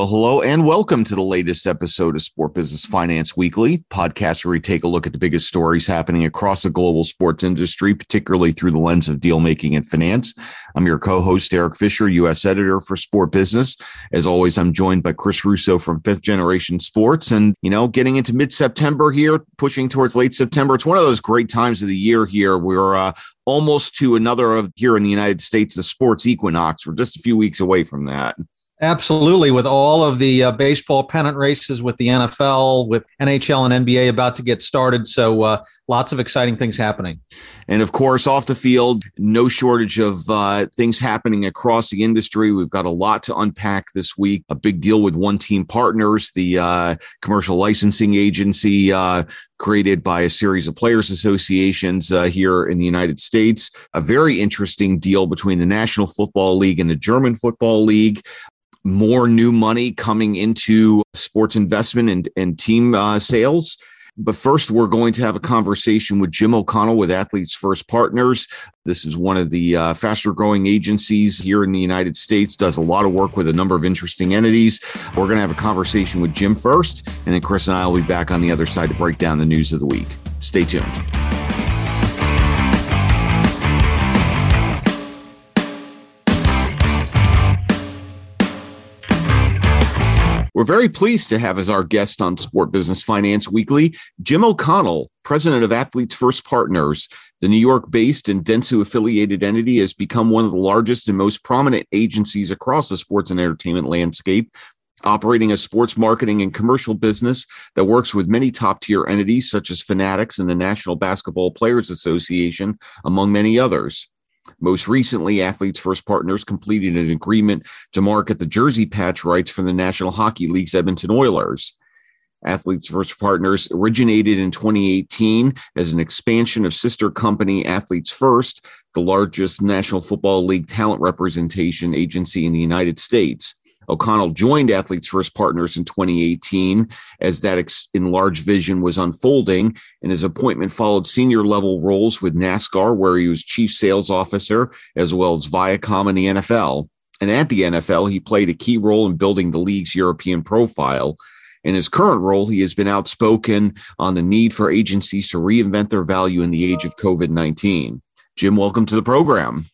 Well, hello and welcome to the latest episode of Sport Business Finance Weekly, podcast where we take a look at the biggest stories happening across the global sports industry, particularly through the lens of deal making and finance. I'm your co-host Eric Fisher, U.S. editor for Sport Business. As always, I'm joined by Chris Russo from Fifth Generation Sports, and you know, getting into mid-September here, pushing towards late September. It's one of those great times of the year here. We're uh, almost to another of here in the United States, the sports equinox. We're just a few weeks away from that. Absolutely, with all of the uh, baseball pennant races with the NFL, with NHL and NBA about to get started. So, uh, lots of exciting things happening. And of course, off the field, no shortage of uh, things happening across the industry. We've got a lot to unpack this week. A big deal with One Team Partners, the uh, commercial licensing agency uh, created by a series of players associations uh, here in the United States. A very interesting deal between the National Football League and the German Football League more new money coming into sports investment and, and team uh, sales. But first, we're going to have a conversation with Jim O'Connell with Athletes First Partners. This is one of the uh, faster growing agencies here in the United States, does a lot of work with a number of interesting entities. We're going to have a conversation with Jim first, and then Chris and I will be back on the other side to break down the news of the week. Stay tuned. We're very pleased to have as our guest on Sport Business Finance Weekly, Jim O'Connell, president of Athletes First Partners. The New York based and Dentsu affiliated entity has become one of the largest and most prominent agencies across the sports and entertainment landscape, operating a sports marketing and commercial business that works with many top tier entities such as Fanatics and the National Basketball Players Association, among many others. Most recently, Athletes First Partners completed an agreement to market the jersey patch rights for the National Hockey League's Edmonton Oilers. Athletes First Partners originated in 2018 as an expansion of sister company Athletes First, the largest National Football League talent representation agency in the United States. O'Connell joined Athletes First Partners in 2018 as that ex- enlarged vision was unfolding, and his appointment followed senior level roles with NASCAR, where he was chief sales officer, as well as Viacom and the NFL. And at the NFL, he played a key role in building the league's European profile. In his current role, he has been outspoken on the need for agencies to reinvent their value in the age of COVID 19. Jim, welcome to the program.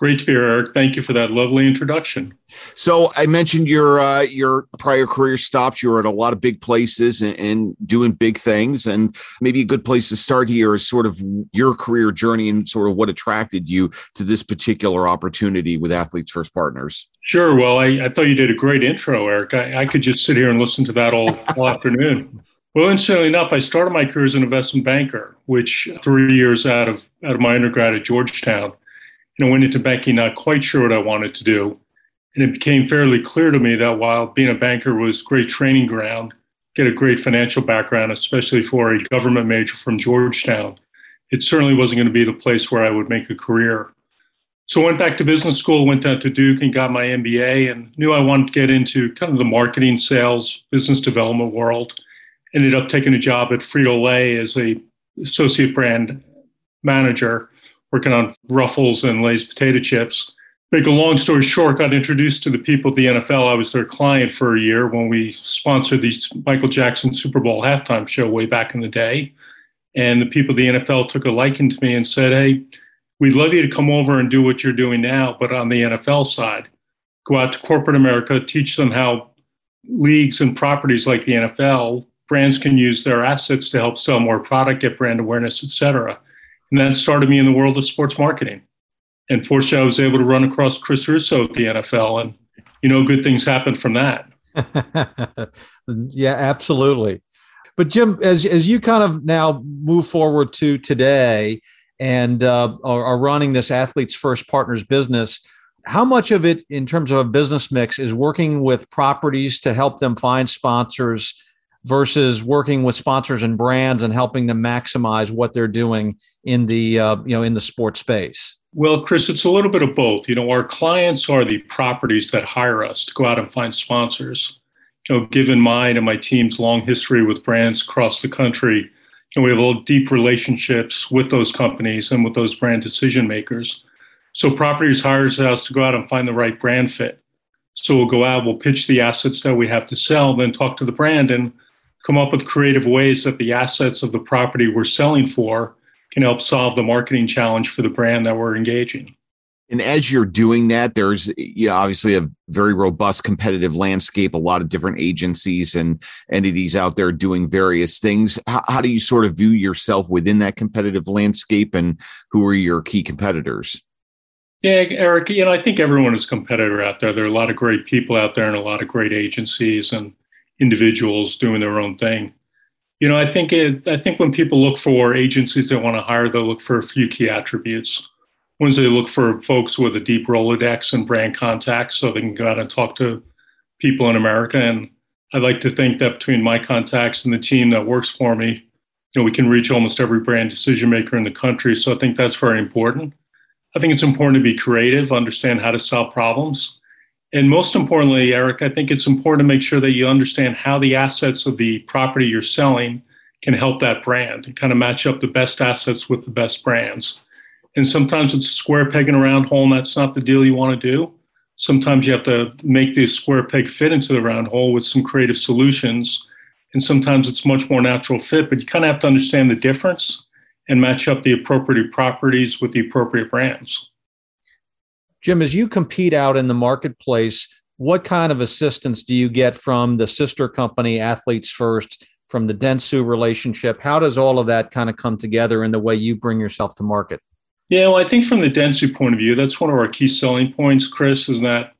Great to be here, Eric. Thank you for that lovely introduction. So I mentioned your uh, your prior career stops. You were at a lot of big places and, and, doing big things, and maybe a good place to start here is sort of your career journey and sort of what attracted you to this particular opportunity with Athletes First Partners. Sure. Well, I, I thought you did a great intro, Eric. I, I could just sit here and listen to that all, all afternoon. Well, interestingly enough, I started my career as an investment banker, which three years out of out of my undergrad at Georgetown know, went into banking not quite sure what I wanted to do. And it became fairly clear to me that while being a banker was great training ground, get a great financial background, especially for a government major from Georgetown, it certainly wasn't going to be the place where I would make a career. So I went back to business school, went down to Duke and got my MBA and knew I wanted to get into kind of the marketing, sales, business development world. Ended up taking a job at Frito-Lay as a associate brand manager working on Ruffles and Lay's potato chips. Make a long story short, got introduced to the people at the NFL. I was their client for a year when we sponsored the Michael Jackson Super Bowl halftime show way back in the day. And the people at the NFL took a liking to me and said, Hey, we'd love you to come over and do what you're doing now, but on the NFL side. Go out to corporate America, teach them how leagues and properties like the NFL, brands can use their assets to help sell more product, get brand awareness, et cetera. And that started me in the world of sports marketing. And fortunately, I was able to run across Chris Russo at the NFL, and you know, good things happened from that. yeah, absolutely. But Jim, as as you kind of now move forward to today and uh, are, are running this athletes first partners business, how much of it, in terms of a business mix, is working with properties to help them find sponsors? Versus working with sponsors and brands and helping them maximize what they're doing in the uh, you know in the sports space. Well chris it's a little bit of both. You know our clients are the properties that hire us to go out and find sponsors. You know given mine and my team's long history with brands across the country and we have a deep relationships with those companies and with those brand decision makers. So properties hires us to go out and find the right brand fit. So we'll go out, we'll pitch the assets that we have to sell, then talk to the brand and come up with creative ways that the assets of the property we're selling for can help solve the marketing challenge for the brand that we're engaging. And as you're doing that, there's you know, obviously a very robust competitive landscape, a lot of different agencies and entities out there doing various things. How, how, do you sort of view yourself within that competitive landscape and who are your key competitors? Yeah, Eric, you know, I think everyone is a competitor out there. There are a lot of great people out there and a lot of great agencies and individuals doing their own thing. You know, I think it, I think when people look for agencies they want to hire, they'll look for a few key attributes. One is they look for folks with a deep Rolodex and brand contacts so they can go out and talk to people in America. And I like to think that between my contacts and the team that works for me, you know, we can reach almost every brand decision maker in the country. So I think that's very important. I think it's important to be creative, understand how to solve problems. And most importantly, Eric, I think it's important to make sure that you understand how the assets of the property you're selling can help that brand and kind of match up the best assets with the best brands. And sometimes it's a square peg in a round hole, and that's not the deal you want to do. Sometimes you have to make the square peg fit into the round hole with some creative solutions. And sometimes it's much more natural fit, but you kind of have to understand the difference and match up the appropriate properties with the appropriate brands. Jim, as you compete out in the marketplace, what kind of assistance do you get from the sister company, Athletes First, from the Dentsu relationship? How does all of that kind of come together in the way you bring yourself to market? Yeah, well, I think from the Dentsu point of view, that's one of our key selling points, Chris, is that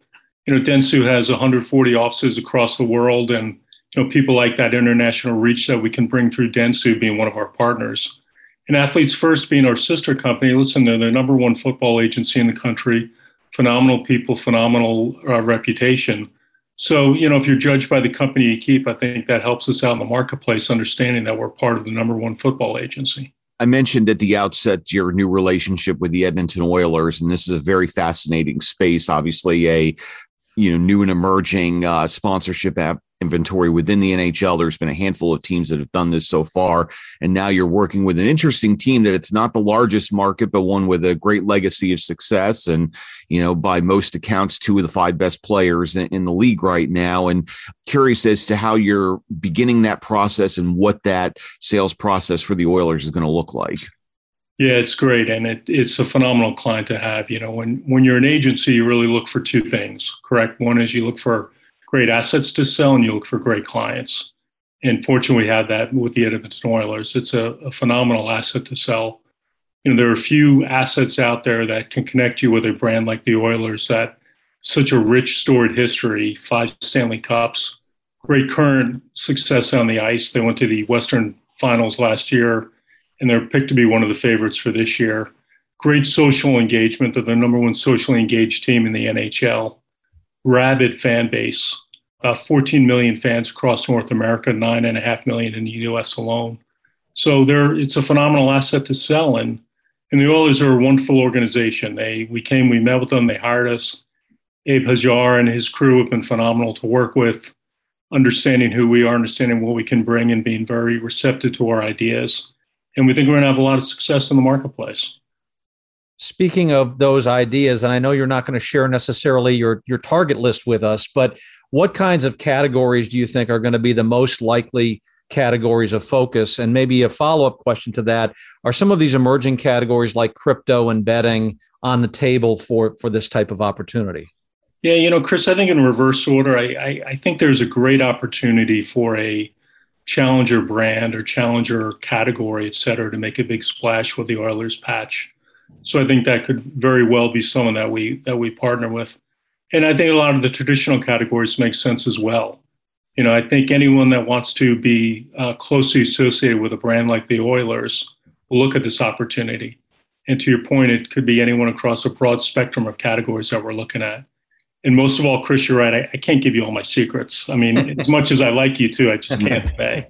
you know Dentsu has 140 offices across the world, and you know people like that international reach that we can bring through Dentsu being one of our partners. And Athletes First being our sister company, listen, they're the number one football agency in the country, phenomenal people, phenomenal uh, reputation. So, you know, if you're judged by the company you keep, I think that helps us out in the marketplace, understanding that we're part of the number one football agency. I mentioned at the outset your new relationship with the Edmonton Oilers, and this is a very fascinating space. Obviously, a you know new and emerging uh, sponsorship app inventory within the NHL. There's been a handful of teams that have done this so far. And now you're working with an interesting team that it's not the largest market, but one with a great legacy of success. And, you know, by most accounts, two of the five best players in, the league right now. And curious as to how you're beginning that process and what that sales process for the Oilers is going to look like. Yeah, it's great, and it, it's a phenomenal client to have. You know, when when you're an agency, you really look for two things. Correct. One is you look for great assets to sell and you look for great clients. And fortunately, we had that with the Edmonton Oilers. It's a, a phenomenal asset to sell. You know, there are a few assets out there that can connect you with a brand like the Oilers that such a rich storied history, five Stanley Cups, great current success on the ice. They went to the Western Finals last year, and they're picked to be one of the favorites for this year. Great social engagement. They're the number one socially engaged team in the NHL rabid fan base, about 14 million fans across North America, nine and a half million in the U.S. alone. So there, it's a phenomenal asset to sell, and and the Oilers are a wonderful organization. They we came, we met with them, they hired us. Abe Hajar and his crew have been phenomenal to work with, understanding who we are, understanding what we can bring, and being very receptive to our ideas. And we think we're going to have a lot of success in the marketplace speaking of those ideas, and I know you're not going to share necessarily your your target list with us, but what kinds of categories do you think are going to be the most likely categories of focus? And maybe a follow up question to that: Are some of these emerging categories like crypto and betting on the table for for this type of opportunity? Yeah, you know, Chris, I think in reverse order, I, I, I think there's a great opportunity for a challenger brand or challenger category, et cetera, to make a big splash with the Oilers patch. So I think that could very well be someone that we that we partner with. And I think a lot of the traditional categories make sense as well. You know, I think anyone that wants to be uh, closely associated with a brand like the Oilers will look at this opportunity. And to your point, it could be anyone across a broad spectrum of categories that we're looking at. And most of all, Chris, you're right. I, I can't give you all my secrets. I mean, as much as I like you to, I just can't today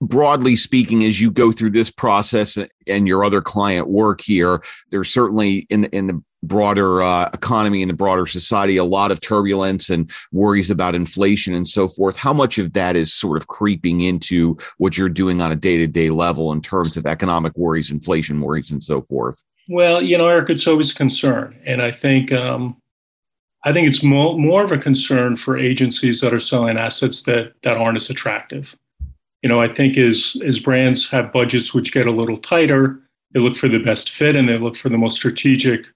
broadly speaking, as you go through this process and your other client work here, there's certainly in in the broader uh, economy and the broader society a lot of turbulence and worries about inflation and so forth. How much of that is sort of creeping into what you're doing on a day to day level in terms of economic worries, inflation worries, and so forth? Well, you know, Eric, it's always a concern, and I think. Um, I think it's more, more of a concern for agencies that are selling assets that, that aren't as attractive. You know, I think as, as brands have budgets which get a little tighter, they look for the best fit and they look for the most strategic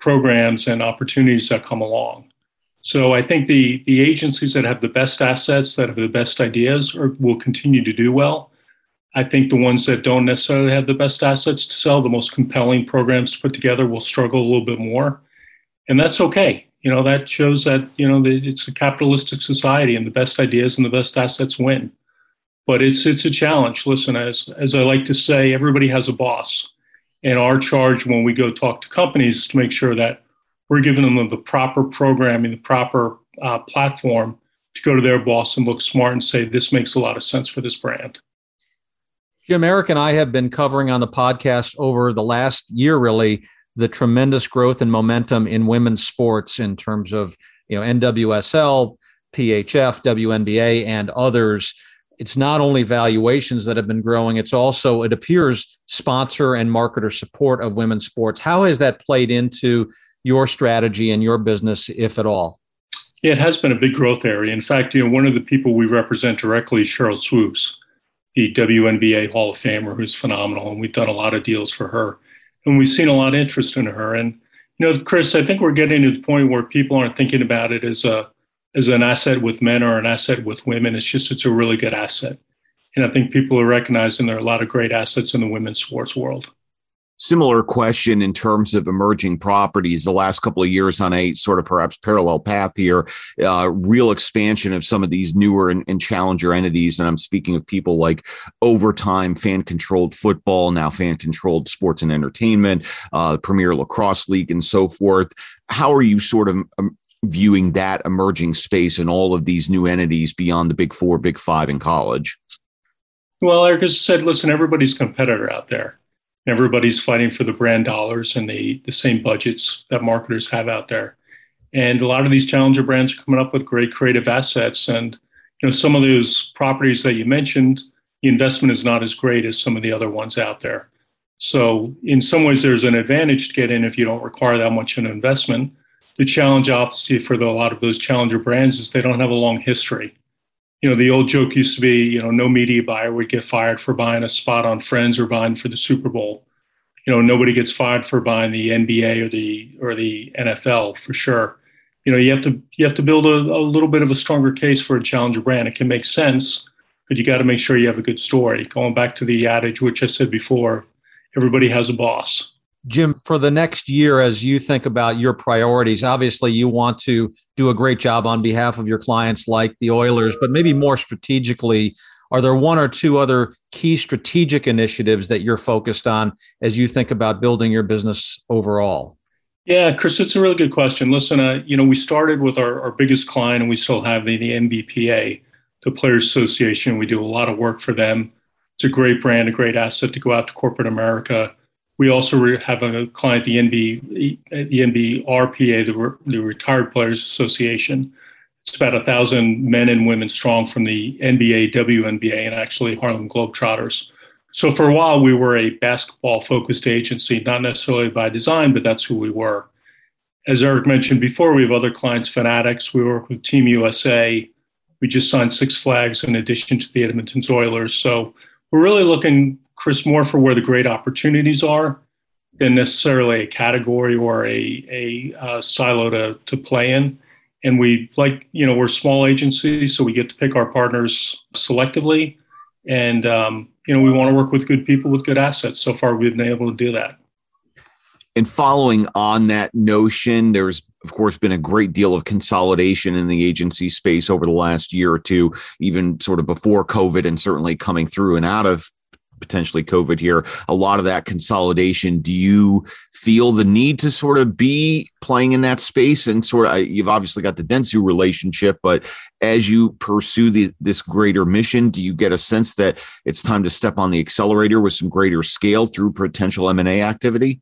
programs and opportunities that come along. So I think the, the agencies that have the best assets, that have the best ideas, are, will continue to do well. I think the ones that don't necessarily have the best assets to sell, the most compelling programs to put together, will struggle a little bit more. And that's okay. You know, that shows that, you know, it's a capitalistic society and the best ideas and the best assets win. But it's it's a challenge. Listen, as as I like to say, everybody has a boss. And our charge when we go talk to companies is to make sure that we're giving them the proper programming, the proper uh, platform to go to their boss and look smart and say, this makes a lot of sense for this brand. Jim, Eric and I have been covering on the podcast over the last year, really, the tremendous growth and momentum in women's sports in terms of you know NWSL, PHF, WNBA, and others. It's not only valuations that have been growing; it's also, it appears, sponsor and marketer support of women's sports. How has that played into your strategy and your business, if at all? It has been a big growth area. In fact, you know, one of the people we represent directly is Sheryl Swoopes the WNBA Hall of Famer, who's phenomenal, and we've done a lot of deals for her, and we've seen a lot of interest in her. And you know, Chris, I think we're getting to the point where people aren't thinking about it as a as an asset with men or an asset with women. It's just it's a really good asset, and I think people are recognizing there are a lot of great assets in the women's sports world. Similar question in terms of emerging properties. The last couple of years on a sort of perhaps parallel path here uh, real expansion of some of these newer and, and, challenger entities. And i'm speaking of people like overtime fan controlled football now fan controlled sports and entertainment uh, premier lacrosse league and so forth. How are you sort of um, viewing that emerging space and all of these new entities beyond the big four big five in college well eric has said listen everybody's competitor out there everybody's fighting for the brand dollars and the, the same budgets that marketers have out there. And a lot of these challenger brands are coming up with great creative assets. And you know, some of those properties that you mentioned, the investment is not as great as some of the other ones out there. So in some ways, there's an advantage to get in if you don't require that much of an investment. The challenge, obviously, for the, a lot of those challenger brands is they don't have a long history you know, the old joke used to be, you know, no media buyer would get fired for buying a spot on Friends or buying for the Super Bowl. You know, nobody gets fired for buying the NBA or the or the NFL for sure. You know, you have to you have to build a, a little bit of a stronger case for a challenger brand. It can make sense, but you got to make sure you have a good story. Going back to the adage, which I said before, everybody has a boss. Jim, for the next year, as you think about your priorities, obviously you want to do a great job on behalf of your clients like the Oilers, but maybe more strategically, are there one or two other key strategic initiatives that you're focused on as you think about building your business overall? Yeah, Chris, it's a really good question. Listen, uh, you know, we started with our, our biggest client and we still have the, the NBPA, the Players Association. We do a lot of work for them. It's a great brand, a great asset to go out to corporate America we also have a client, the NB, the NBRPA, the, the Retired Players Association. It's about a thousand men and women strong from the NBA, WNBA, and actually Harlem Globetrotters. So for a while, we were a basketball-focused agency, not necessarily by design, but that's who we were. As Eric mentioned before, we have other clients, Fanatics. We work with Team USA. We just signed Six Flags in addition to the Edmonton Oilers. So we're really looking Chris, more for where the great opportunities are than necessarily a category or a, a uh, silo to, to play in. And we like, you know, we're a small agency, so we get to pick our partners selectively. And, um, you know, we want to work with good people with good assets. So far, we've been able to do that. And following on that notion, there's of course been a great deal of consolidation in the agency space over the last year or two, even sort of before COVID and certainly coming through and out of potentially COVID here, a lot of that consolidation. Do you feel the need to sort of be playing in that space? And sort of, you've obviously got the Dentsu relationship, but as you pursue the, this greater mission, do you get a sense that it's time to step on the accelerator with some greater scale through potential M&A activity?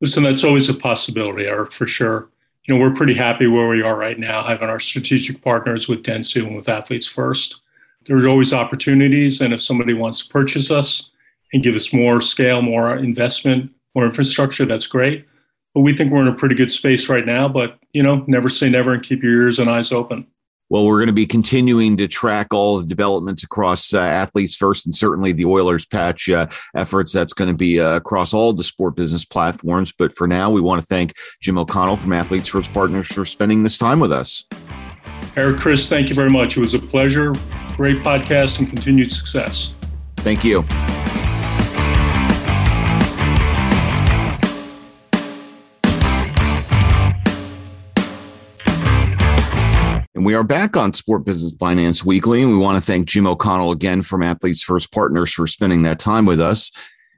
Listen, that's always a possibility, Eric, for sure. You know, we're pretty happy where we are right now, having our strategic partners with Dentsu and with Athletes First there are always opportunities. And if somebody wants to purchase us and give us more scale, more investment, more infrastructure, that's great. but we think we're in a pretty good space right now. But you know, never say never, and keep your ears and eyes open. Well, we're going to be continuing to track all the developments across uh, athletes first, and certainly the Oilers patch uh, efforts. That's going to be uh, across all the sport business platforms. But for now, we want to thank Jim O'Connell from Athletes First Partners for spending this time with us. Eric, Chris, thank you very much. It was a pleasure. Great podcast and continued success. Thank you. And we are back on Sport Business Finance Weekly. And we want to thank Jim O'Connell again from Athletes First Partners for spending that time with us.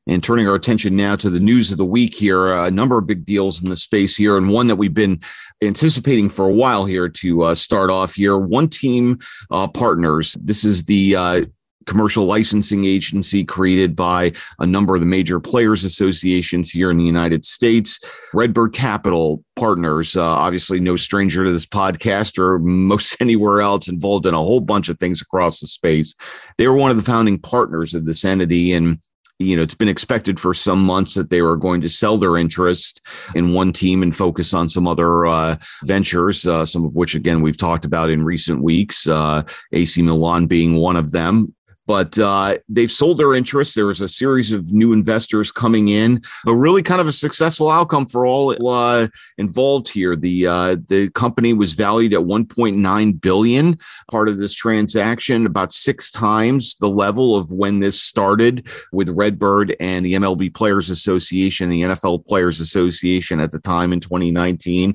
And turning our attention now to the news of the week here, a number of big deals in the space here, and one that we've been anticipating for a while here to uh, start off here. One team uh, partners. This is the uh, commercial licensing agency created by a number of the major players associations here in the United States. Redbird Capital Partners, uh, obviously no stranger to this podcast or most anywhere else, involved in a whole bunch of things across the space. They were one of the founding partners of this entity and you know, it's been expected for some months that they were going to sell their interest in one team and focus on some other uh, ventures, uh, some of which, again, we've talked about in recent weeks, uh, AC Milan being one of them but uh, they've sold their interest. There was a series of new investors coming in, but really kind of a successful outcome for all uh, involved here. The uh, the company was valued at 1.9 billion. Part of this transaction, about six times the level of when this started with Redbird and the MLB Players Association, the NFL Players Association at the time in 2019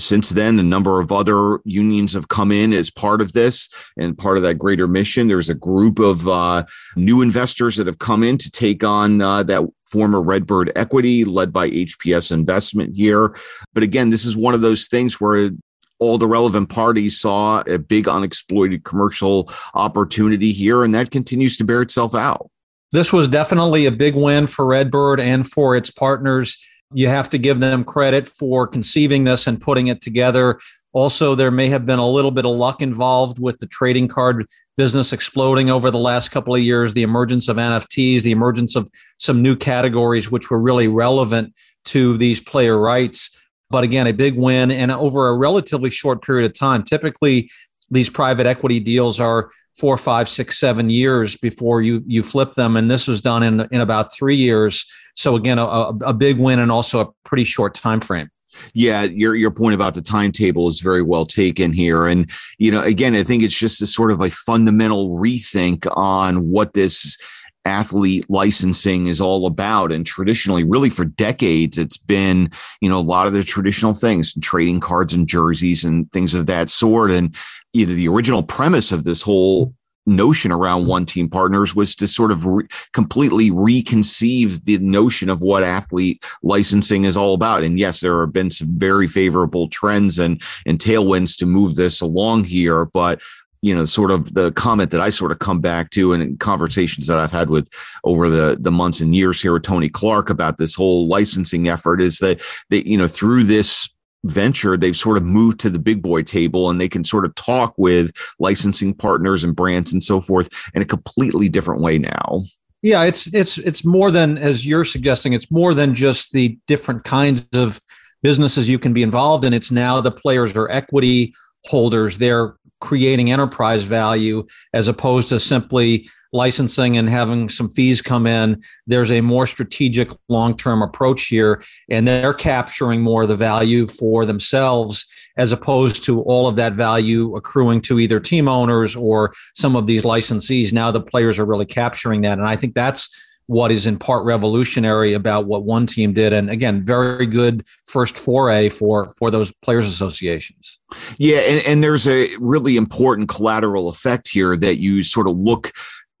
since then, a number of other unions have come in as part of this and part of that greater mission. There's a group of uh, new investors that have come in to take on uh, that former Redbird equity led by HPS Investment here. But again, this is one of those things where all the relevant parties saw a big unexploited commercial opportunity here, and that continues to bear itself out. This was definitely a big win for Redbird and for its partners you have to give them credit for conceiving this and putting it together. Also, there may have been a little bit of luck involved with the trading card business exploding over the last couple of years, the emergence of NFTs, the emergence of some new categories which were really relevant to these player rights. But again, a big win and over a relatively short period of time. Typically, these private equity deals are four, five, six, seven years before you you flip them, and this was done in in about three years. So again, a, a big win and also a pretty short time frame. Yeah, your your point about the timetable is very well taken here, and you know, again, I think it's just a sort of a fundamental rethink on what this athlete licensing is all about. And traditionally really for decades it's been you know a lot of the traditional things trading cards and jerseys and things of that sort. And you know the original premise of this whole notion around one team partners was to sort of re- completely reconceive the notion of what athlete licensing is all about. And yes, there have been some very favorable trends and, and tailwinds to move this along here, but you know, sort of the comment that I sort of come back to and conversations that I've had with over the the months and years here with Tony Clark about this whole licensing effort is that that you know through this venture, they've sort of moved to the big boy table and they can sort of talk with licensing partners and brands and so forth in a completely different way now. Yeah, it's it's it's more than as you're suggesting. It's more than just the different kinds of businesses you can be involved in. It's now the players are equity holders. They're creating enterprise value as opposed to simply licensing and having some fees come in. There's a more strategic long term approach here, and they're capturing more of the value for themselves as opposed to all of that value accruing to either team owners or some of these licensees. Now the players are really capturing that. And I think that's what is in part revolutionary about what one team did and again very good first foray for for those players associations yeah and, and there's a really important collateral effect here that you sort of look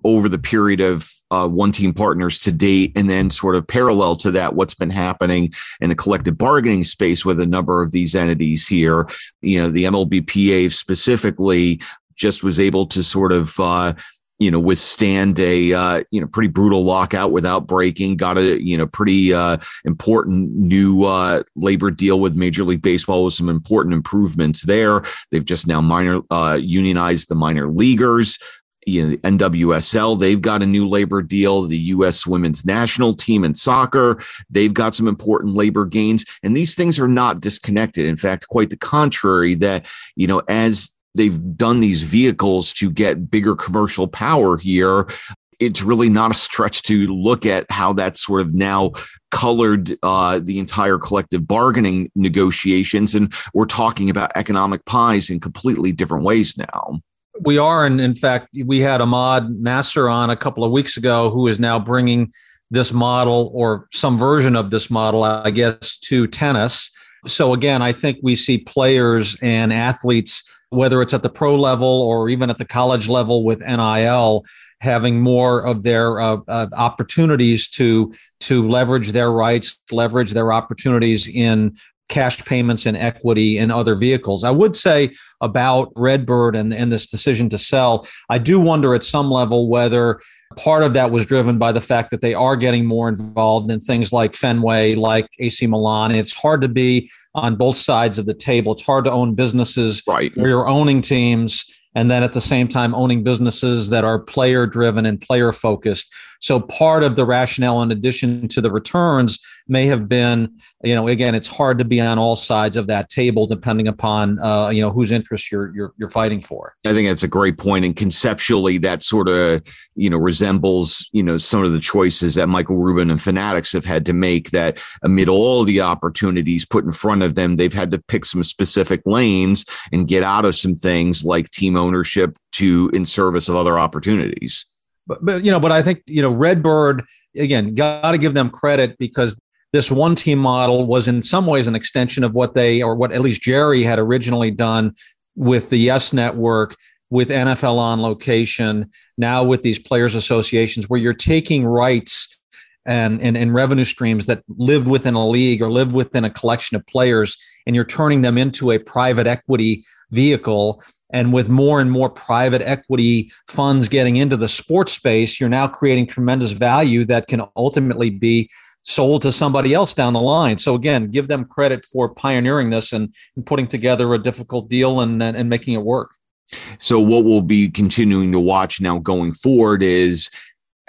over the period of uh, one team partners to date, and then sort of parallel to that, what's been happening in the collective bargaining space with a number of these entities here. You know, the MLBPA specifically just was able to sort of uh, you know withstand a uh, you know pretty brutal lockout without breaking got a you know pretty uh, important new uh, labor deal with major league baseball with some important improvements there they've just now minor uh, unionized the minor leaguers you know, NWSL, they've got a new labor deal. The U.S. women's national team in soccer, they've got some important labor gains. And these things are not disconnected. In fact, quite the contrary, that, you know, as they've done these vehicles to get bigger commercial power here, it's really not a stretch to look at how that's sort of now colored uh, the entire collective bargaining negotiations. And we're talking about economic pies in completely different ways now. We are, and in fact, we had Ahmad Nassar on a couple of weeks ago, who is now bringing this model or some version of this model, I guess, to tennis. So again, I think we see players and athletes, whether it's at the pro level or even at the college level with NIL, having more of their uh, uh, opportunities to to leverage their rights, leverage their opportunities in cash payments and equity in other vehicles. I would say about Redbird and, and this decision to sell, I do wonder at some level whether part of that was driven by the fact that they are getting more involved in things like Fenway, like AC Milan. And it's hard to be on both sides of the table. It's hard to own businesses right. where you're owning teams and then at the same time owning businesses that are player driven and player focused. So part of the rationale, in addition to the returns, may have been, you know, again, it's hard to be on all sides of that table depending upon, uh, you know, whose interests you're, you're you're fighting for. I think that's a great point, and conceptually, that sort of, you know, resembles, you know, some of the choices that Michael Rubin and Fanatics have had to make. That amid all the opportunities put in front of them, they've had to pick some specific lanes and get out of some things like team ownership to in service of other opportunities. But, but you know, but I think you know, Redbird again, got to give them credit because this one team model was in some ways an extension of what they or what at least Gerry had originally done with the Yes Network with NFL on location, now with these players associations where you're taking rights and, and, and revenue streams that lived within a league or live within a collection of players and you're turning them into a private equity vehicle and with more and more private equity funds getting into the sports space, you're now creating tremendous value that can ultimately be sold to somebody else down the line. So again, give them credit for pioneering this and, and putting together a difficult deal and, and, and making it work. So what we'll be continuing to watch now going forward is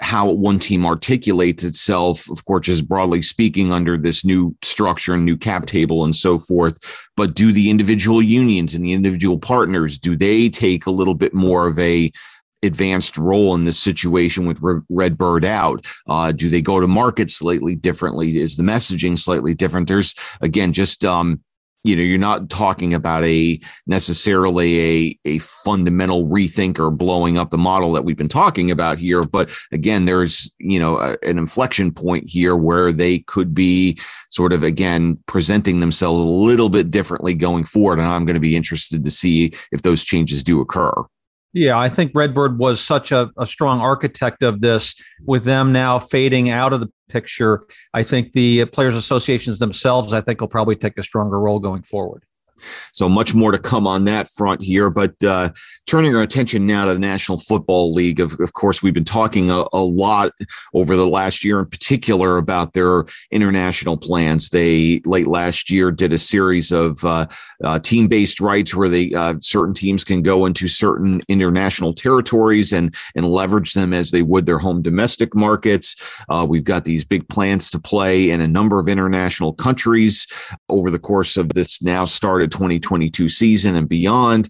how one team articulates itself, of course, just broadly speaking, under this new structure and new cap table and so forth. But do the individual unions and the individual partners do they take a little bit more of a advanced role in this situation with Redbird out? Uh, do they go to market slightly differently? Is the messaging slightly different? There's again just um, you know you're not talking about a necessarily a a fundamental rethink or blowing up the model that we've been talking about here. But again there's you know a, an inflection point here where they could be sort of again presenting themselves a little bit differently going forward. And i'm going to be interested to see if those changes do occur yeah, I think Redbird was such a, a, strong architect of this. With them now fading out of the picture, I think the players' associations themselves, I think, will probably take a stronger role going forward. So much more to come on that front here. But uh, turning our attention now to the National Football League, of, of course, we've been talking a, a, lot over the last year in particular about their international plans. They late last year did a series of uh, uh, team based rights where they uh, certain teams can go into certain international territories and, and leverage them as they would their home domestic markets. Uh, we've got these big plans to play in a number of international countries over the course of this now started 2022 season and beyond.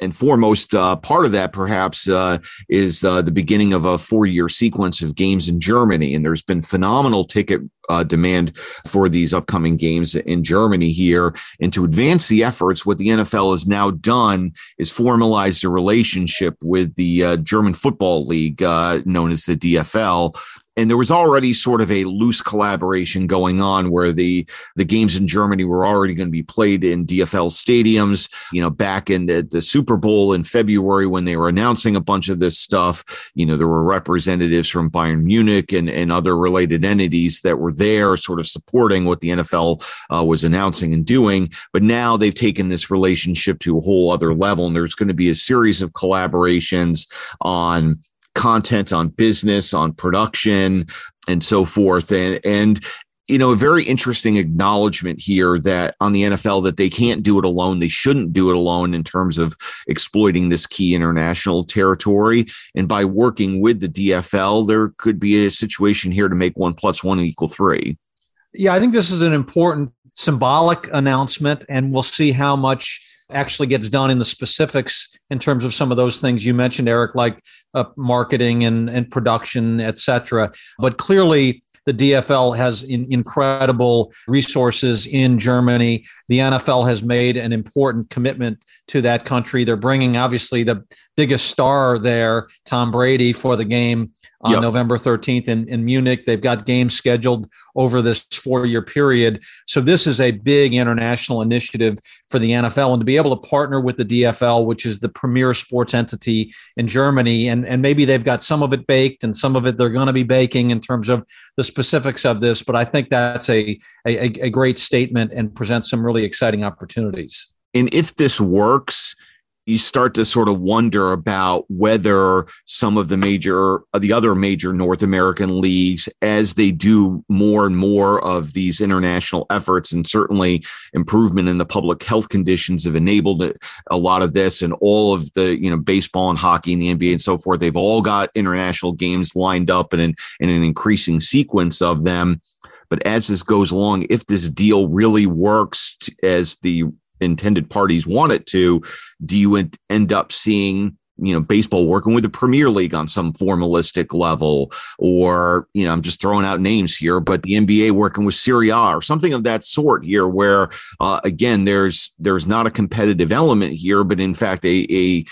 And foremost, uh, part of that perhaps uh, is uh, the beginning of a four year sequence of games in Germany. And there's been phenomenal ticket uh, demand for these upcoming games in Germany here. And to advance the efforts, what the NFL has now done is formalized a relationship with the uh, German Football League, uh, known as the DFL, and there was already sort of a loose collaboration going on where the the games in Germany were already going to be played in DFL stadiums. You know, back in the, the Super Bowl in February when they were announcing a bunch of this stuff, you know, there were representatives from Bayern Munich and, and other related entities that were there, sort of supporting what the NFL uh, was announcing and doing. But now they've taken this relationship to a whole other level, and there's going to be a series of collaborations on content on business, on production, and so forth. And and you know, a very interesting acknowledgement here that on the NFL that they can't do it alone. They shouldn't do it alone in terms of exploiting this key international territory. And by working with the DFL, there could be a situation here to make one plus one equal three. Yeah, I think this is an important symbolic announcement, and we'll see how much actually gets done in the specifics in terms of some of those things you mentioned, Eric, like uh, marketing and, and production, et cetera. But clearly, the DFL has in, incredible resources in Germany. The NFL has made an important commitment to that country. They're bringing obviously the biggest star there, Tom Brady, for the game on yep. November 13th in, in Munich. They've got games scheduled over this four year period. So, this is a big international initiative for the NFL. And to be able to partner with the DFL, which is the premier sports entity in Germany, and, and maybe they've got some of it baked and some of it they're going to be baking in terms of the specifics of this. But I think that's a, a, a great statement and presents some really exciting opportunities. And if this works, you start to sort of wonder about whether some of the major the other major north american leagues as they do more and more of these international efforts and certainly improvement in the public health conditions have enabled a lot of this and all of the you know baseball and hockey and the nba and so forth they've all got international games lined up and in, in an increasing sequence of them. But as this goes along if this deal really works as the intended parties want it to, do you end up seeing you know baseball working with the premier league on some formalistic level? Or you know i'm just throwing out names here but the nba working with Serie A or something of that sort here where uh, again there's there's not a competitive element here but in fact a, a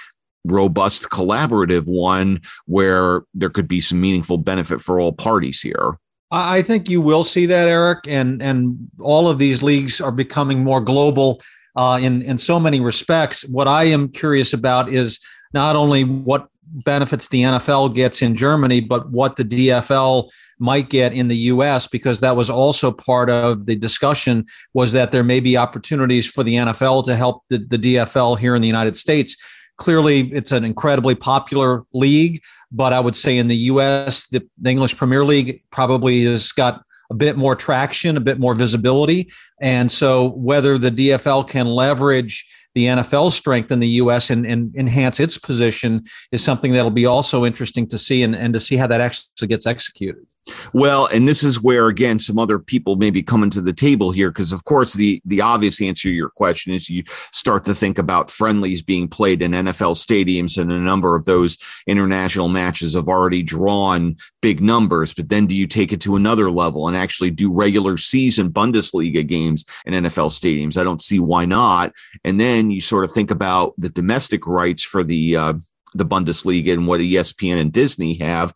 robust collaborative one where there could be some meaningful benefit for all parties here. I think you will see that eric and and all of these leagues are becoming more global uh, in in so many respects. What I am curious about is not only what benefits the NFL gets in Germany, but what the DFL might get in the US because that was also part of the discussion was that there may be opportunities for the NFL to help the, the DFL here in the United States. Clearly, it's an incredibly popular league, but I would say in the US, the, the English Premier League probably has got a bit more traction, a bit more visibility. And so, whether the DFL can leverage the NFL's strength in the U.S. And, and, enhance its position is something that'll be also interesting to see and, and to see how that actually gets executed. Well, and this is where again some other people may be coming to the table here because of course the the obvious answer to your question is you start to think about friendlies being played in NFL stadiums and a number of those international matches have already drawn big numbers, but then do you take it to another level and actually do regular season Bundesliga games in NFL stadiums? I don't see why not. And then you sort of think about the domestic rights for the uh, the Bundesliga and what ESPN and Disney have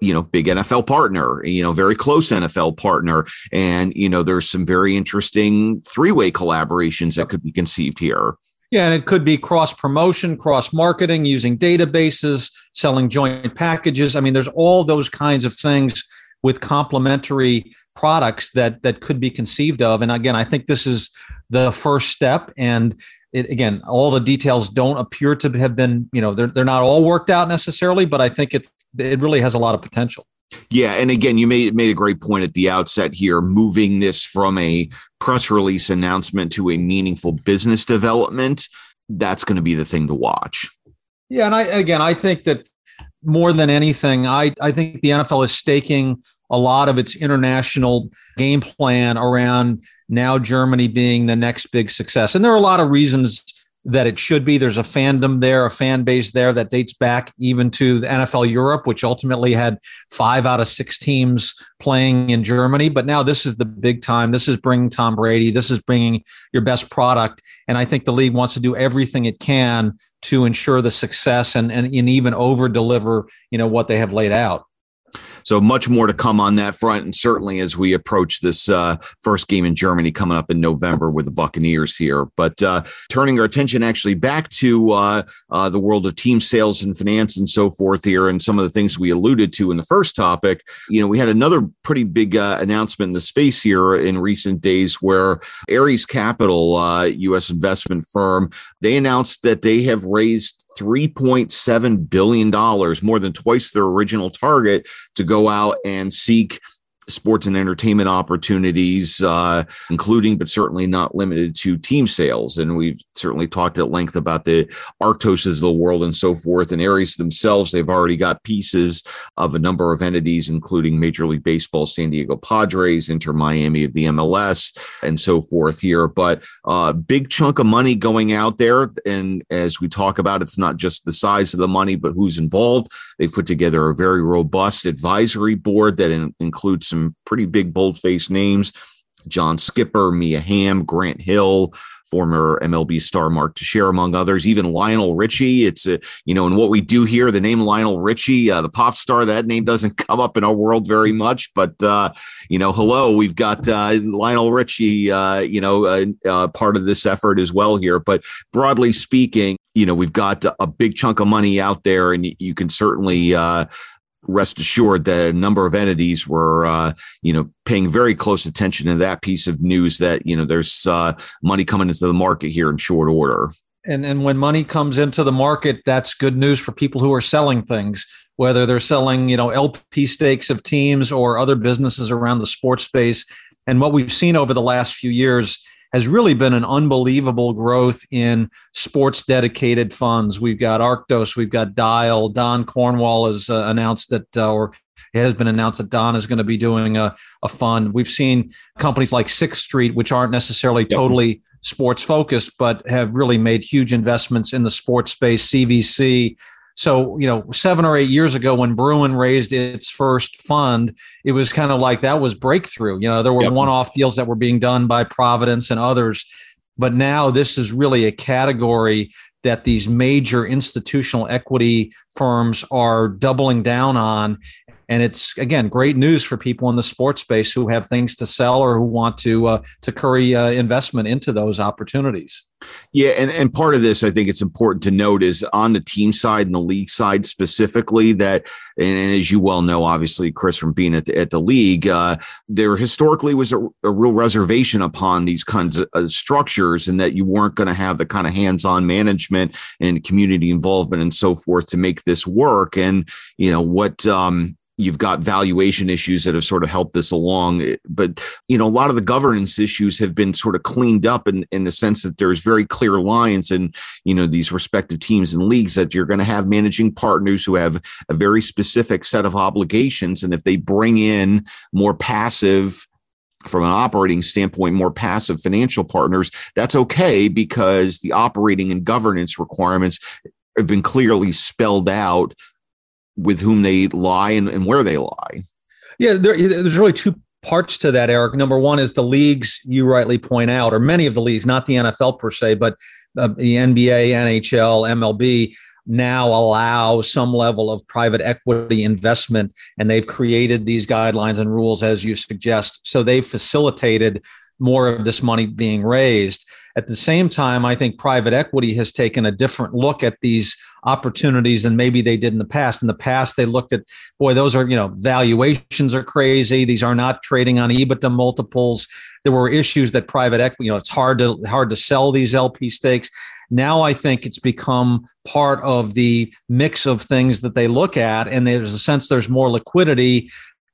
you know, big NFL partner, you know, very close NFL partner. And, you know, there's some very interesting three way collaborations that could be conceived here. Yeah, and it could be cross promotion, cross marketing, using databases, selling joint packages. I mean, there's all those kinds of things with complementary products that that could be conceived of. And again, I think this is the first step. And it, again, all the details don't appear to have been, you know, they're they're not all worked out necessarily, but I think it it really has a lot of potential. Yeah, and again, you made made a great point at the outset here, moving this from a press release announcement to a meaningful business development. That's going to be the thing to watch. Yeah, and I again, I think that more than anything, I I think the NFL is staking a lot of its international game plan around now Germany being the next big success, and there are a lot of reasons that it should be. There's a fandom there, a fan base there that dates back even to the NFL Europe, which ultimately had five out of six teams playing in Germany. But now this is the big time. This is bringing Tom Brady. This is bringing your best product. And I think the league wants to do everything it can to ensure the success and, and, and even over deliver, you know, what they have laid out. So much more to come on that front, and certainly as we approach this uh, first game in Germany coming up in November with the Buccaneers here. But uh, turning our attention actually back to uh, uh, the world of team sales and finance and so forth here, and some of the things we alluded to in the first topic. You know, we had another pretty big uh, announcement in the space here in recent days where Ares Capital, U.S. Uh, investment firm, they announced that they have raised $3.7 billion, more than twice their original target, to go out and seek sports and entertainment opportunities, uh, including but certainly not limited to team sales. And we've certainly talked at length about the Arctoses of the world and so forth. And Ares themselves, they've already got pieces of a number of entities, including Major League Baseball, San Diego Padres, Inter Miami of the MLS, and so forth here. But a uh, big chunk of money going out there. And as we talk about, it's not just the size of the money, but who's involved. They've put together a very robust advisory board that in, includes some pretty big bold faced names. John Skipper, Mia Hamm, Grant Hill, former MLB star Mark Teixeira, among others, even Lionel Richie. It's a, you know, and what we do here, the name Lionel Richie, uh, the pop star, that name doesn't come up in our world very much, but, uh, you know, hello, we've got uh, Lionel Richie, uh, you know, uh, uh, part of this effort as well here. But broadly speaking, you know, we've got a big chunk of money out there, and you can certainly rest assured that a number of entities were, uh, you know, paying very close attention to that piece of news that, you know, there's uh, money coming into the market here in short order. And, and when money comes into the market, that's good news for people who are selling things, whether they're selling, you know, LP stakes of teams or other businesses around the sports space. And what we've seen over the last few years has really been an unbelievable growth in sports dedicated funds. We've got Arctos, we've got Dyal. Don Cornwall has uh, announced that, uh, or it has been announced that Don is going to be doing a, a fund. We've seen companies like Sixth Street, which aren't necessarily yep. totally sports focused, but have really made huge investments in the sports space. CVC so, you know, seven or eight years ago when Bruin raised its first fund, it was kind of like that was breakthrough. You know, there were yep. one off deals that were being done by Providence and others. But now this is really a category that these major institutional equity firms are doubling down on and it's again great news for people in the sports space who have things to sell or who want to uh, to curry uh, investment into those opportunities. Yeah, and, and part of this, I think it's important to note, is on the team side and the league side specifically. That, and as you well know, obviously, Chris, from being at the, at the league, uh, there historically was a, a, real reservation upon these kinds of uh, structures, and that you weren't going to have the kind of hands-on management and community involvement and so forth to make this work. And you know what um, You've got valuation issues that have sort of helped this along. But, you know, a lot of the governance issues have been sort of cleaned up in, in the sense that there's very clear lines and, you know, these respective teams and leagues that you're going to have managing partners who have a very specific set of obligations. And if they bring in more passive from an operating standpoint, more passive financial partners, that's okay because the operating and governance requirements have been clearly spelled out with whom they lie and, and where they lie. Yeah, there, there's really two parts to that, Eric. Number one is the leagues you rightly point out, or many of the leagues, not the NFL per se, but uh, the NBA, NHL, MLB now allow some level of private equity investment and they've created these guidelines and rules as you suggest so they've facilitated more of this money being raised at the same time, I think private equity has taken a different look at these opportunities than maybe they did in the past. In the past, they looked at, boy, those are, you know, valuations are crazy. These are not trading on EBITDA multiples. There were issues that private equity, you know, it's hard to hard to sell these LP stakes. Now I think it's become part of the mix of things that they look at, and there's a sense there's more liquidity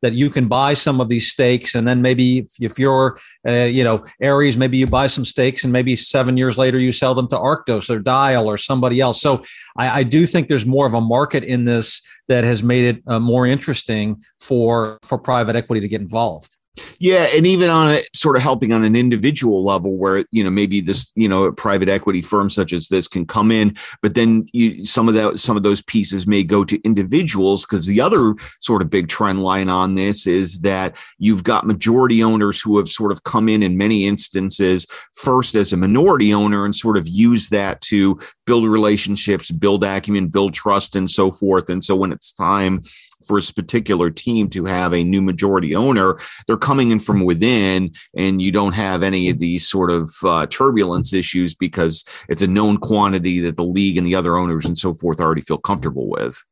that you can buy some of these stakes and then maybe if, if you're uh, you know Ares maybe you buy some stakes and maybe seven years later you sell them to arctos or Dyal or somebody else. So I, I do think there's more of a market in this that has made it uh, more interesting for for private equity to get involved yeah, and even on it, sort of helping on an individual level, where you know maybe this you know private equity firm such as this can come in, but then you, some of that some of those pieces may go to individuals because the other sort of big trend line on this is that you've got majority owners who have sort of come in in many instances first as a minority owner and sort of use that to build relationships, build acumen, build trust, and so forth. And so when it's time for a particular team to have a new majority owner, they're coming in from within, and you don't have any of these sort of uh, turbulence issues because it's a known quantity that the league and the other owners and so forth already feel comfortable with.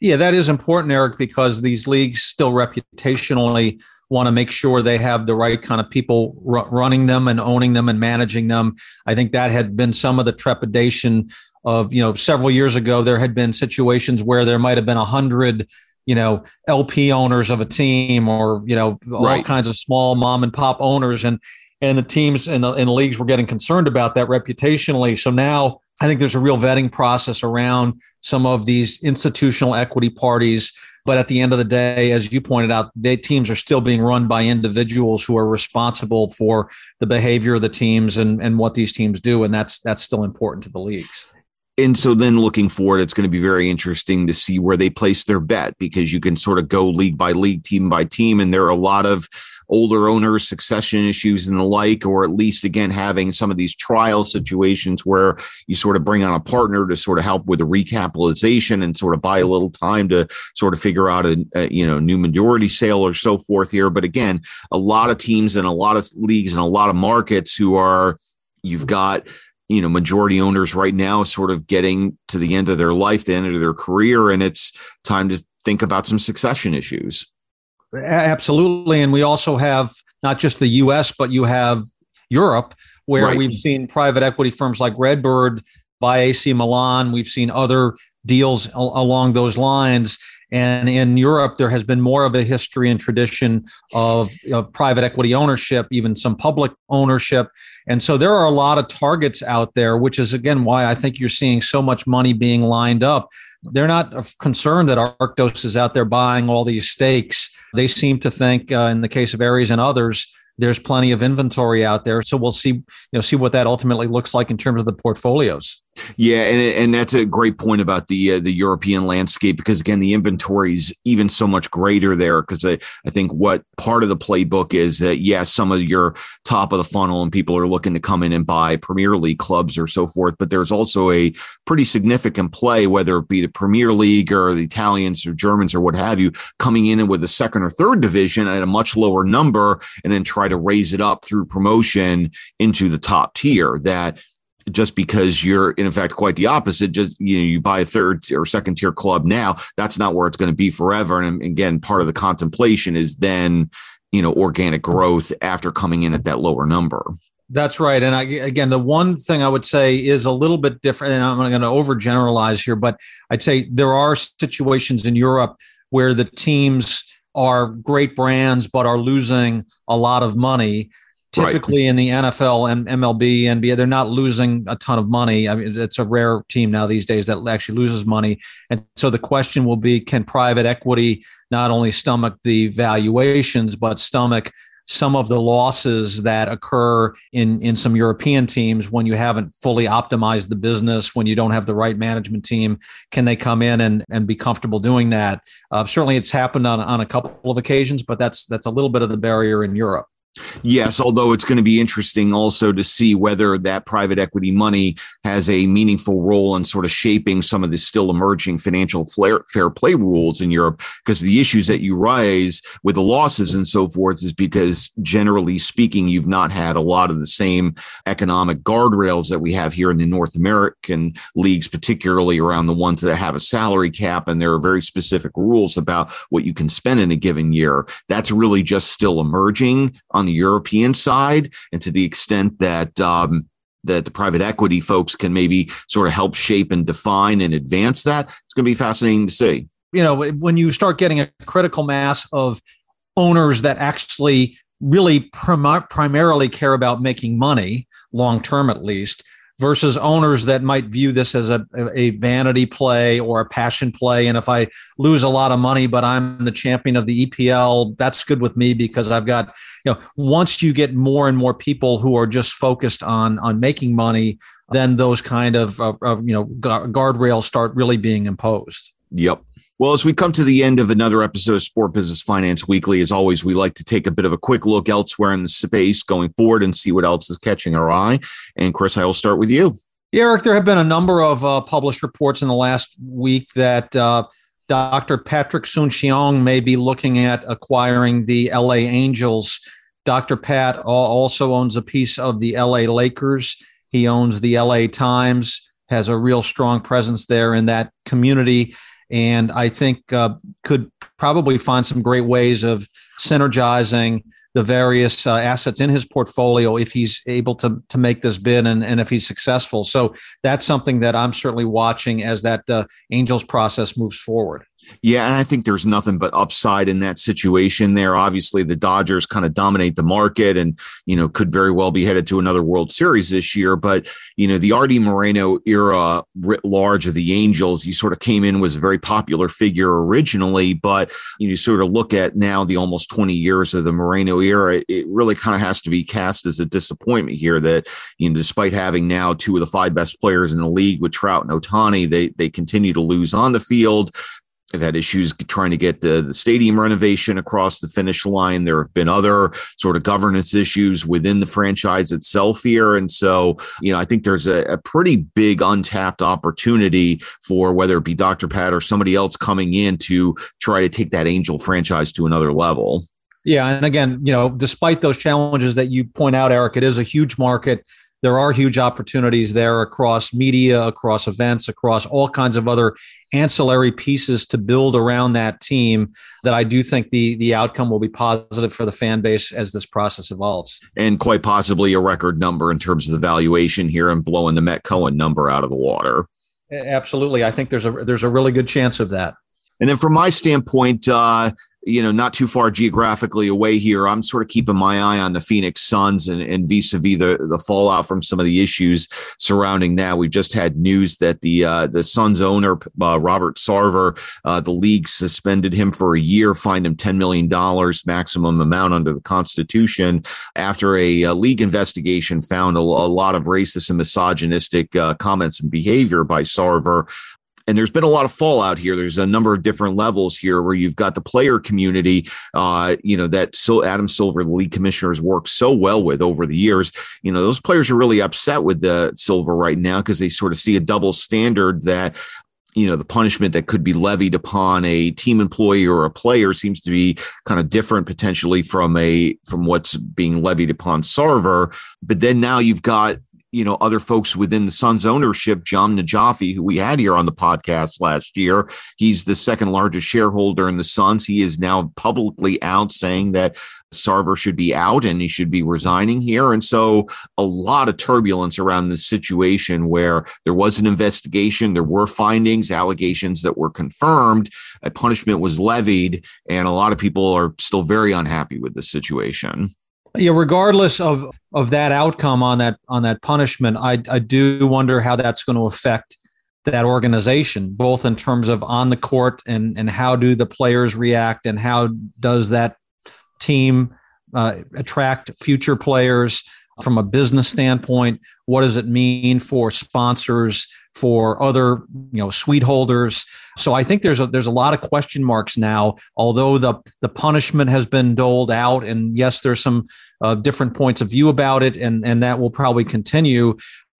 Yeah, that is important, Eric, because these leagues still reputationally want to make sure they have the right kind of people r- running them and owning them and managing them. I think that had been some of the trepidation of, you know, several years ago, there had been situations where there might have been a hundred you know LP owners of a team or you know all right. kinds of small mom and pop owners and and the teams and the, and the leagues were getting concerned about that reputationally. So now I think there's a real vetting process around some of these institutional equity parties. But at the end of the day, as you pointed out, the teams are still being run by individuals who are responsible for the behavior of the teams and, and what these teams do. And that's that's still important to the leagues and so then looking forward, it's going to be very interesting to see where they place their bet because you can sort of go league by league, team by team, and there are a lot of older owners, succession issues, and the like, or at least again having some of these trial situations where you sort of bring on a partner to sort of help with the recapitalization and sort of buy a little time to sort of figure out a, a uh, you know new majority sale or so forth here. But again, a lot of teams and a lot of leagues and a lot of markets who are you've got you know majority owners right now sort of getting to the end of their life the end of their career and it's time to think about some succession issues absolutely and we also have not just the us but you have europe where right. we've seen private equity firms like redbird buy ac milan we've seen other deals al- along those lines and in Europe, there has been more of a history and tradition of, of private equity ownership, even some public ownership. And so there are a lot of targets out there, which is again why I think you're seeing so much money being lined up. They're not concerned that Arctos is out there buying all these stakes. They seem to think, uh, in the case of Ares and others, there's plenty of inventory out there. So we'll see, you know, see what that ultimately looks like in terms of the portfolios. Yeah, and and that's a great point about the uh, the European landscape because again, the inventory is even so much greater there. Because I, I think what part of the playbook is that yes, yeah, some of your top of the funnel and people are looking to come in and buy Premier League clubs or so forth, but there's also a pretty significant play, whether it be the Premier League or the Italians or Germans or what have you, coming in with a second or third division at a much lower number, and then try to raise it up through promotion into the top tier. That just because you're in fact quite the opposite just you know you buy a third or second tier club now that's not where it's going to be forever. And again part of the contemplation is then you know organic growth after coming in at that lower number. That's right. And I, again the one thing i would say is a little bit different and i'm going to overgeneralize here but i'd say there are situations in europe where the teams are great brands but are losing a lot of money typically right. in the NFL and MLB, NBA, they're not losing a ton of money. I mean, it's a rare team now these days that actually loses money. And so the question will be can private equity not only stomach the valuations, but stomach some of the losses that occur in, in some European teams when you haven't fully optimized the business, when you don't have the right management team? Can they come in and, and be comfortable doing that? Uh, certainly, it's happened on, on a couple of occasions, but that's that's a little bit of the barrier in Europe. Yes, although it's going to be interesting also to see whether that private equity money has a meaningful role in sort of shaping some of the still emerging financial fair play rules in Europe. Because the issues that you raise with the losses and so forth is because, generally speaking, you've not had a lot of the same economic guardrails that we have here in the North American leagues, particularly around the ones that have a salary cap. And there are very specific rules about what you can spend in a given year. That's really just still emerging on on the European side, and to the extent that um, that the private equity folks can maybe sort of help shape and define and advance that, it's going to be fascinating to see. You know, when you start getting a critical mass of owners that actually really prim- primarily care about making money long term, at least, versus owners that might view this as a, a vanity play or a passion play. And if I lose a lot of money, but I'm the champion of the EPL, that's good with me because I've got, you know, once you get more and more people who are just focused on on making money, then those kind of, uh, uh, you know, guardrails start really being imposed. Yep. Well, as we come to the end of another episode of Sport Business Finance Weekly, as always, we like to take a bit of a quick look elsewhere in the space going forward and see what else is catching our eye. And Chris, I will start with you. Eric, there have been a number of uh, published reports in the last week that uh, Dr. Patrick Soon-Shiong may be looking at acquiring the LA Angels. Dr. Pat also owns a piece of the LA Lakers. He owns the LA Times, has a real strong presence there in that community and I think uh, could probably find some great ways of synergizing the various uh, assets in his portfolio if he's able to to make this bid and, and if he's successful. So that's something that I'm certainly watching as that uh, Angels process moves forward. Yeah, and I think there's nothing but upside in that situation there. Obviously, the Dodgers kind of dominate the market and, you know, could very well be headed to another World Series this year. But, you know, the Artie Moreno era writ large of the Angels, he sort of came in, was a very popular figure originally. But you, know, you sort of look at now the almost 20 years of the Moreno era, it really kind of has to be cast as a disappointment here that, you know, despite having now two of the five best players in the league with Trout and Ohtani, they, they continue to lose on the field. They've had issues trying to get the, the stadium renovation across the finish line. There have been other sort of governance issues within the franchise itself here. And so, you know, I think there's a, a pretty big untapped opportunity for whether it be Dr. Pat or somebody else coming in to try to take that Angel franchise to another level. Yeah. And again, you know, despite those challenges that you point out, Eric, it is a huge market there are huge opportunities there across media, across events, across all kinds of other ancillary pieces to build around that team that I do think the the outcome will be positive for the fan base as this process evolves. And quite possibly a record number in terms of the valuation here and blowing the Met Cohen number out of the water. Absolutely. I think there's a there's a really good chance of that. And then from my standpoint, uh, you know, not too far geographically away here. I'm sort of keeping my eye on the Phoenix Suns and, and vis-a-vis the, the fallout from some of the issues surrounding that. We've just had news that the uh, the Suns owner uh, Robert Sarver, uh, the league suspended him for a year, fined him ten million dollars, maximum amount under the Constitution, after a, a league investigation found a, a, lot of racist and misogynistic uh, comments and behavior by Sarver and there's been a lot of fallout here. There's a number of different levels here where you've got the player community, uh, you know, that so Adam Silver, the league commissioner, has worked so well with over the years. You know, those players are really upset with the Silver right now because they sort of see a double standard that you know the punishment that could be levied upon a team employee or a player seems to be kind of different potentially from a from what's being levied upon Sarver. But then now you've got you know other folks within the Suns ownership, Jahm Najafi, who we had here on the podcast last year. He's the second largest shareholder in the Suns. He is now publicly out saying that Sarver should be out and he should be resigning here. And so a lot of turbulence around this situation where there was an investigation, there were findings, allegations that were confirmed, a punishment was levied, and a lot of people are still very unhappy with this situation yeah, regardless of of that outcome on that on that punishment, I I do wonder how that's going to affect that organization, both in terms of on the court and and how do the players react, and how does that team uh, attract future players from a business standpoint. What does it mean for sponsors? for other you know suite holders so i think there's a there's a lot of question marks now although the the punishment has been doled out and yes there's some uh, different points of view about it and and that will probably continue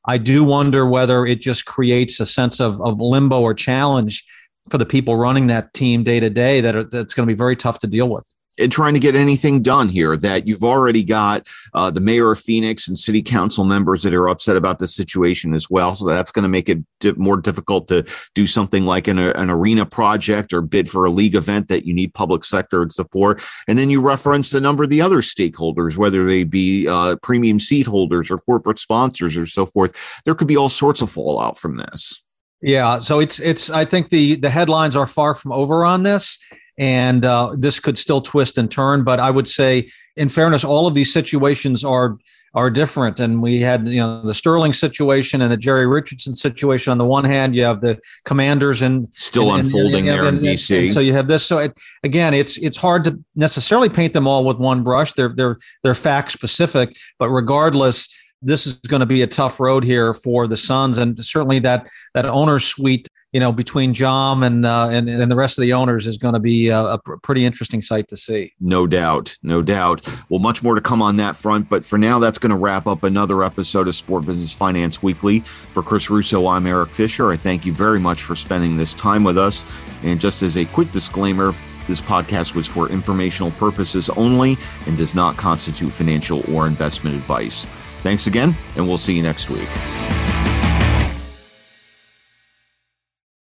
i do wonder whether it just creates a sense of of limbo or challenge for the people running that team day to day that are, that's going to be very tough to deal with and trying to get anything done here that you've already got uh, the mayor of phoenix and city council members that are upset about the situation as well. So that's going to make it more difficult to do something like an, an arena project or bid for a league event that you need public sector support. And then you reference a number of the other stakeholders whether they be uh, premium seat holders or corporate sponsors or so forth. There could be all sorts of fallout from this. Yeah so it's it's i think the the headlines are far from over on this and uh, this could still twist and turn. But I would say, in fairness, all of these situations are are different. And we had you know the Sterling situation and the Jerry Richardson situation. On the one hand, you have the Commanders and still and, unfolding and, and, there in DC. so you have this. So it, again, it's it's hard to necessarily paint them all with one brush. They're they're they're fact specific, but regardless. This is going to be a tough road here for the Suns, and certainly that that owner suite you know, between Jahm and, uh, and and the rest of the owners is going to be a, a pretty interesting sight to see. No doubt, no doubt. Well, much more to come on that front, but for now, that's going to wrap up another episode of Sport Business Finance Weekly. For Chris Russo, I'm Eric Fisher. I thank you very much for spending this time with us. And just as a quick disclaimer. This podcast was for informational purposes only and does not constitute financial or investment advice. Thanks again, and we'll see you next week.